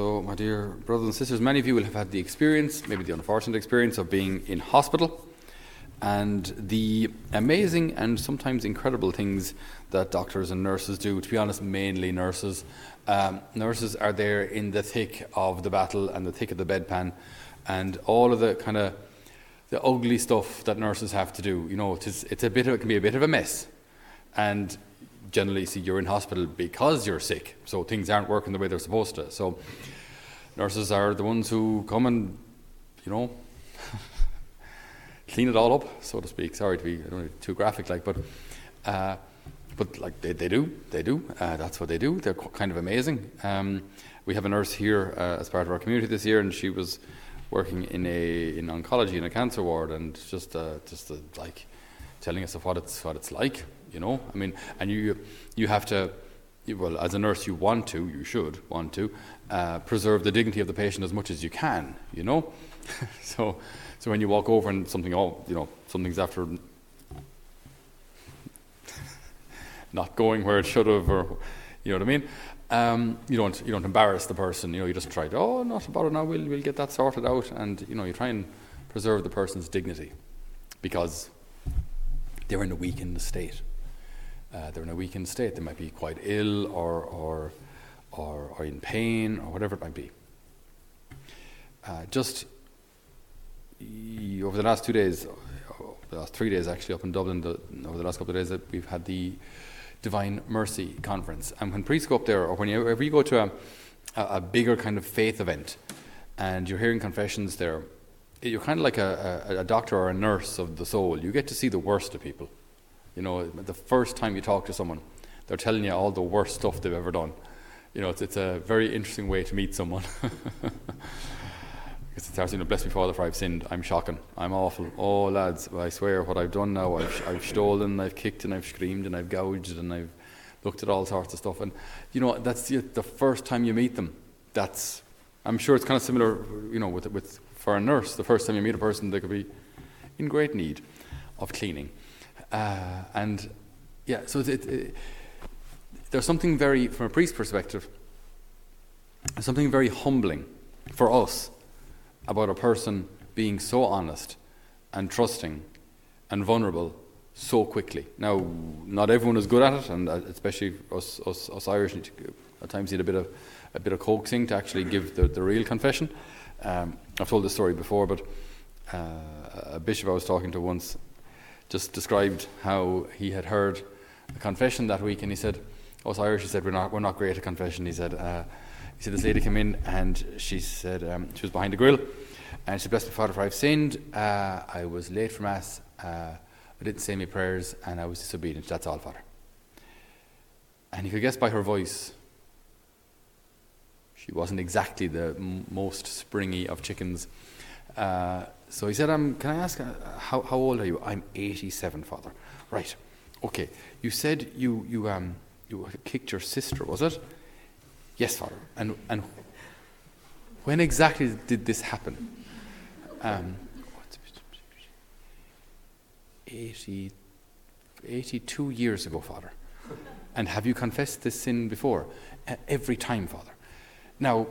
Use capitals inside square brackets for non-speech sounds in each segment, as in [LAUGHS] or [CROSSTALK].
So, my dear brothers and sisters, many of you will have had the experience, maybe the unfortunate experience, of being in hospital and the amazing and sometimes incredible things that doctors and nurses do. To be honest, mainly nurses. Um, nurses are there in the thick of the battle and the thick of the bedpan, and all of the kind of the ugly stuff that nurses have to do. You know, it's, it's a bit of, it can be a bit of a mess, and generally, see, you're in hospital because you're sick, so things aren't working the way they're supposed to. So, nurses are the ones who come and, you know, [LAUGHS] clean it all up, so to speak. Sorry to be know, too graphic, like, but. Uh, but like they, they do, they do. Uh, that's what they do. They're kind of amazing. Um, we have a nurse here uh, as part of our community this year, and she was working in a in oncology in a cancer ward, and just uh, just uh, like telling us of what it's what it's like. You know, I mean, and you you have to. Well, as a nurse, you want to, you should want to, uh, preserve the dignity of the patient as much as you can. You know, [LAUGHS] so so when you walk over and something, oh, you know, something's after not going where it should have, or you know what I mean. Um, you don't you don't embarrass the person. You know, you just try to oh, not about it now. We'll we'll get that sorted out, and you know, you try and preserve the person's dignity because they're in a weakened state. Uh, they're in a weakened state. They might be quite ill or or or, or in pain or whatever it might be. Uh, just over the last two days, the last three days actually, up in Dublin, the, over the last couple of days, that we've had the Divine Mercy Conference. And when priests go up there, or whenever you go to a, a, bigger kind of faith event, and you're hearing confessions there, you're kind of like a, a, a, doctor or a nurse of the soul. You get to see the worst of people. You know, the first time you talk to someone, they're telling you all the worst stuff they've ever done. You know, it's, it's a very interesting way to meet someone. Because it starts, you know, bless me, Father, for I've sinned. I'm shocking. I'm awful. Oh, lads, I swear what I've done now, I've, I've stolen, I've kicked, and I've screamed, and I've gouged, and I've looked at all sorts of stuff. And, you know, that's the, the first time you meet them. That's, I'm sure it's kind of similar, you know, with, with, for a nurse, the first time you meet a person, they could be in great need of cleaning. Uh, and, yeah, so it, it, there's something very, from a priest's perspective, something very humbling for us about a person being so honest and trusting and vulnerable so quickly. Now, not everyone is good at it, and uh, especially us, us, us Irish at times need a bit of a bit of coaxing to actually give the, the real confession. Um, I've told this story before, but uh, a bishop I was talking to once just described how he had heard a confession that week, and he said, "Us Irish," he said, "we're not we're not great at confession." He said. Uh, he said, This lady came in and she said, um, she was behind the grill, and she said, Bless me, Father, for I've sinned. Uh, I was late for Mass. Uh, I didn't say my prayers, and I was disobedient. That's all, Father. And he could guess by her voice, she wasn't exactly the m- most springy of chickens. So he said, um, Can I ask, uh, how, how old are you? I'm 87, Father. Right. Okay. You said you, you, um, you kicked your sister, was it? Yes, Father. And, and when exactly did this happen? Um, 80, 82 years ago, Father. And have you confessed this sin before? Uh, every time, Father. Now,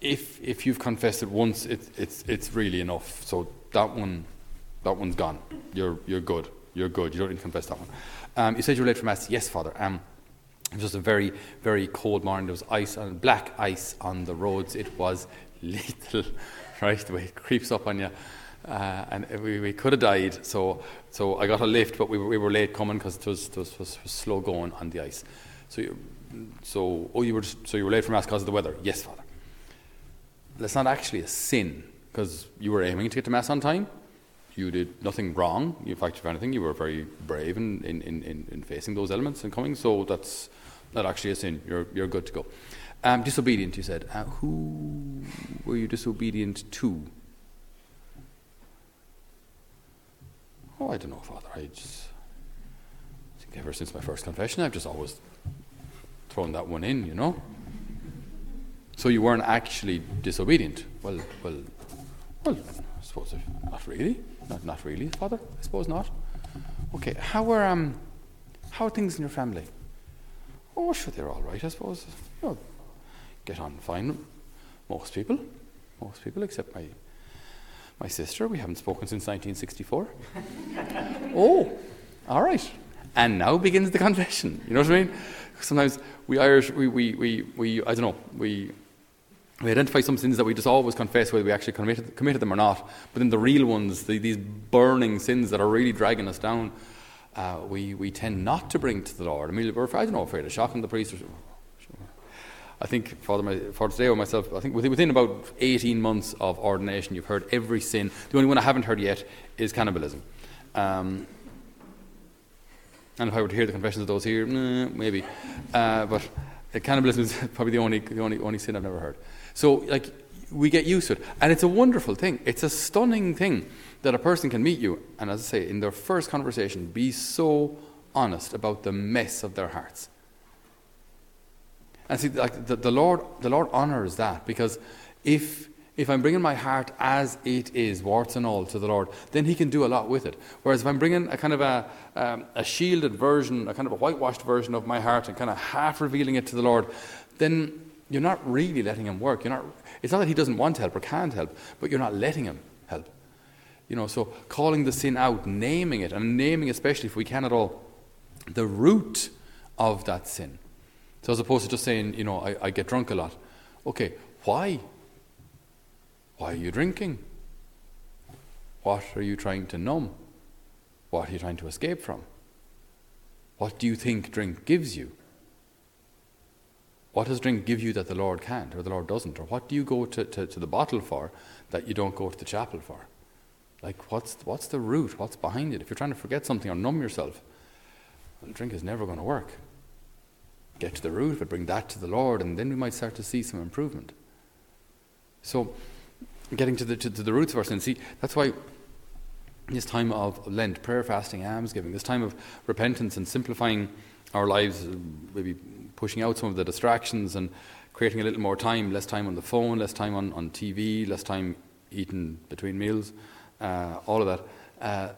if, if you've confessed it once, it, it's, it's really enough. So that one, that one's gone. You're, you're good. You're good. You don't need to confess that one. Um, you said you were late for Mass. Yes, Father. Um, it was just a very, very cold morning. There was ice on black ice on the roads. It was [LAUGHS] lethal, right? The way it creeps up on you. Uh, and we, we could have died. So, so I got a lift, but we were, we were late coming because it, was, it was, was, was, slow going on the ice. So, you, so oh, you were just, so you were late for mass because of the weather. Yes, Father. That's not actually a sin because you were aiming to get to mass on time. You did nothing wrong. In fact, if anything, you were very brave in, in, in, in facing those elements and coming. So that's not actually a sin. You're, you're good to go. Um, disobedient, you said. Uh, who were you disobedient to? Oh, I don't know, Father. I just I think ever since my first confession, I've just always thrown that one in, you know. So you weren't actually disobedient. Well, well, well. I suppose not really. Not, not really, Father. I suppose not. Okay. How are um, how are things in your family? Oh, sure, they're all right, I suppose. You know, get on fine. Most people. Most people, except my, my sister. We haven't spoken since 1964. [LAUGHS] oh, all right. And now begins the confession. You know what I mean? Sometimes we Irish, we, we, we, we I don't know, we, we identify some sins that we just always confess whether we actually committed, committed them or not. But then the real ones, the, these burning sins that are really dragging us down, uh, we, we tend not to bring to the Lord. I mean, we're, I don't know, afraid of shocking the priest. Or, I think, Father, my, Father today or myself, I think within, within about 18 months of ordination, you've heard every sin. The only one I haven't heard yet is cannibalism. Um, and if I were to hear the confessions of those here, maybe. Uh, but uh, cannibalism is [LAUGHS] probably the only, the only, only sin I've never heard. So, like, we get used to it. And it's a wonderful thing. It's a stunning thing that a person can meet you and, as I say, in their first conversation, be so honest about the mess of their hearts. And see, like the, the Lord, the Lord honors that because if if I'm bringing my heart as it is, warts and all, to the Lord, then He can do a lot with it. Whereas if I'm bringing a kind of a, um, a shielded version, a kind of a whitewashed version of my heart and kind of half revealing it to the Lord, then you're not really letting Him work. You're not, it's not that He doesn't want help or can't help, but you're not letting Him help. You know, so calling the sin out, naming it, and naming, especially if we can at all, the root of that sin. So as opposed to just saying, you know, I, I get drunk a lot. Okay, why? Why are you drinking? What are you trying to numb? What are you trying to escape from? What do you think drink gives you? What does drink give you that the Lord can't or the Lord doesn't? Or what do you go to, to, to the bottle for that you don't go to the chapel for? Like, what's, what's the root? What's behind it? If you're trying to forget something or numb yourself, well, drink is never going to work. Get to the root, but bring that to the Lord, and then we might start to see some improvement. So, getting to the, to, to the roots of our sin, see, that's why this time of Lent, prayer, fasting, almsgiving, this time of repentance and simplifying our lives, maybe pushing out some of the distractions and creating a little more time, less time on the phone, less time on, on TV, less time eating between meals uh, all of that, uh,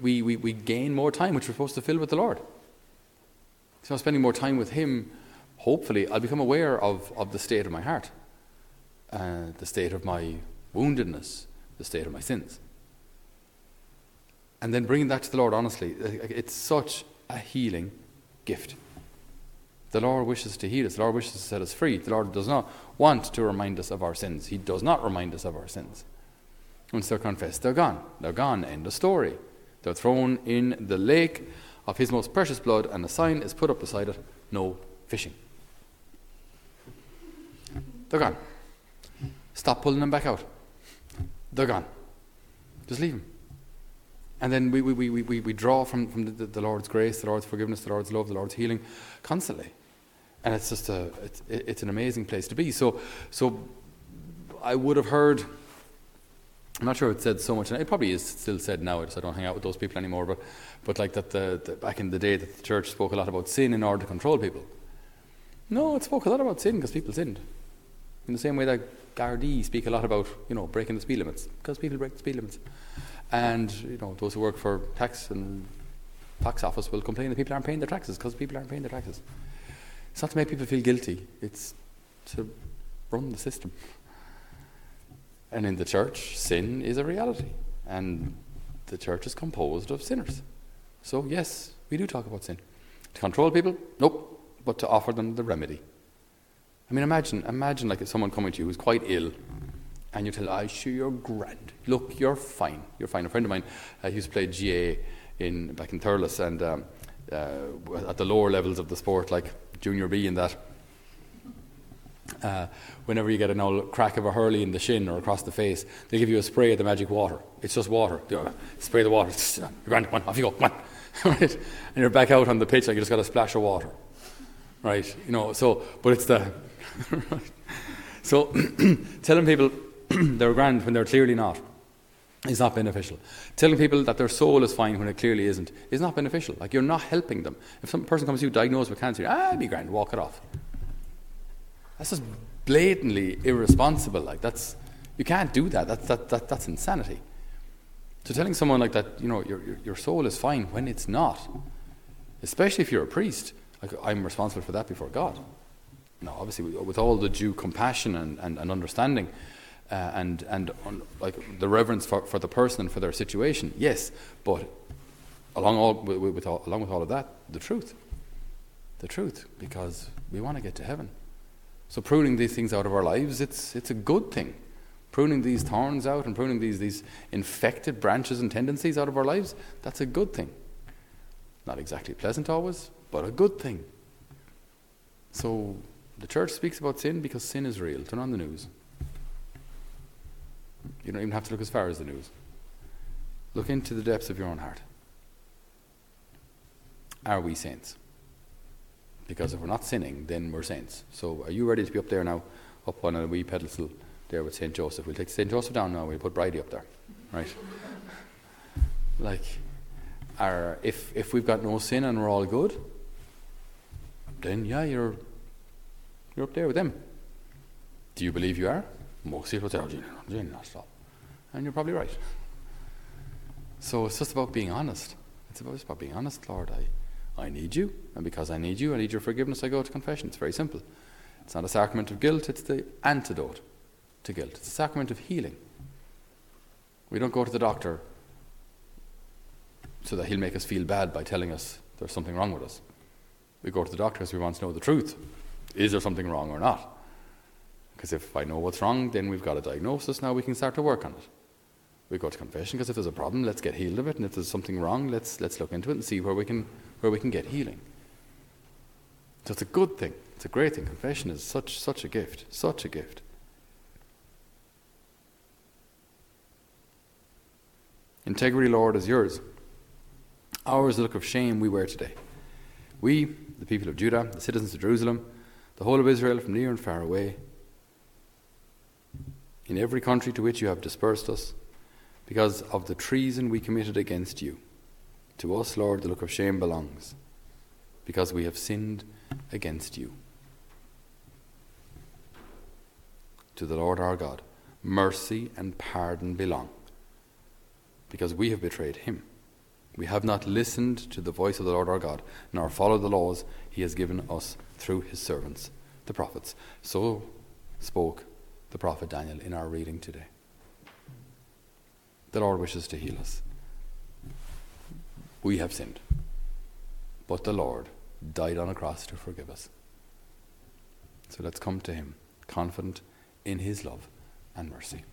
we, we, we gain more time, which we're supposed to fill with the Lord. So, spending more time with Him, hopefully, I'll become aware of, of the state of my heart, uh, the state of my woundedness, the state of my sins. And then bringing that to the Lord honestly, it's such a healing gift. The Lord wishes to heal us. The Lord wishes to set us free. The Lord does not want to remind us of our sins. He does not remind us of our sins. Once they're confessed, they're gone. They're gone. End of story. They're thrown in the lake of his most precious blood, and a sign is put up beside it no fishing. They're gone. Stop pulling them back out. They're gone. Just leave them. And then we, we, we, we, we draw from, from the, the Lord's grace, the Lord's forgiveness, the Lord's love, the Lord's healing constantly. And it's just a, it's, it's an amazing place to be. So, so I would have heard I'm not sure it said so much, and it probably is still said now. I don't hang out with those people anymore. But, but like that, the, the, back in the day, that the church spoke a lot about sin in order to control people. No, it spoke a lot about sin because people sinned. In the same way that Gardaí speak a lot about, you know, breaking the speed limits because people break the speed limits, and you know, those who work for tax and tax office will complain that people aren't paying their taxes because people aren't paying their taxes. It's not to make people feel guilty; it's to run the system. And in the church, sin is a reality. And the church is composed of sinners. So, yes, we do talk about sin. To control people? Nope. But to offer them the remedy. I mean, imagine, imagine like someone coming to you who's quite ill, and you tell, "I sure you're grand. Look, you're fine. You're fine." A friend of mine, uh, he used to play GAA in back in Thurles, and um, uh, at the lower levels of the sport, like junior B and that, uh, whenever you get an old crack of a hurley in the shin or across the face, they give you a spray of the magic water. It's just water. Spray the water. [LAUGHS] You're going, come on, off you go, One. [LAUGHS] right? And you're back out on the pitch like you just got a splash of water. Right? You know, so, but it's the. [LAUGHS] so, [CLEARS THROAT] telling people [CLEARS THROAT] they're grand when they're clearly not is not beneficial. Telling people that their soul is fine when it clearly isn't is not beneficial. Like you're not helping them. If some person comes to you diagnosed with cancer, ah, be grand, walk it off. That's just blatantly irresponsible. Like that's you can't do that. That's that, that that's insanity. So telling someone like that, you know, your, your, soul is fine when it's not, especially if you're a priest. Like I'm responsible for that before God. Now, obviously, with all the due compassion and, and, and understanding uh, and, and un, like the reverence for, for the person and for their situation, yes, but along, all, with, with all, along with all of that, the truth. The truth, because we want to get to heaven. So pruning these things out of our lives, it's, it's a good thing. Pruning these thorns out and pruning these, these infected branches and tendencies out of our lives, that's a good thing. Not exactly pleasant always, but a good thing. So the church speaks about sin because sin is real. Turn on the news. You don't even have to look as far as the news. Look into the depths of your own heart. Are we saints? Because if we're not sinning, then we're saints. So are you ready to be up there now, up on a wee pedestal there with St. Joseph? We'll take St. Joseph down now, we'll put Bridie up there. Right? [LAUGHS] like, are, if, if we've got no sin and we're all good, then yeah, you're, you're up there with them. Do you believe you are? Most people say, oh, not stop. And you're probably right. So it's just about being honest. It's about, it's about being honest, Lord. I, I need you, and because I need you, I need your forgiveness, I go to confession. It's very simple. It's not a sacrament of guilt, it's the antidote to guilt. It's a sacrament of healing. We don't go to the doctor so that he'll make us feel bad by telling us there's something wrong with us. We go to the doctor because we want to know the truth. Is there something wrong or not? Because if I know what's wrong, then we've got a diagnosis. Now we can start to work on it. We go to confession because if there's a problem, let's get healed of it, and if there's something wrong, let's let's look into it and see where we can where we can get healing. So it's a good thing. It's a great thing. Confession is such such a gift, such a gift. Integrity, Lord, is yours. Ours the look of shame we wear today. We, the people of Judah, the citizens of Jerusalem, the whole of Israel from near and far away, in every country to which you have dispersed us, because of the treason we committed against you. To us, Lord, the look of shame belongs, because we have sinned against you. To the Lord our God, mercy and pardon belong, because we have betrayed him. We have not listened to the voice of the Lord our God, nor followed the laws he has given us through his servants, the prophets. So spoke the prophet Daniel in our reading today. The Lord wishes to heal us. We have sinned, but the Lord died on a cross to forgive us. So let's come to him, confident in his love and mercy.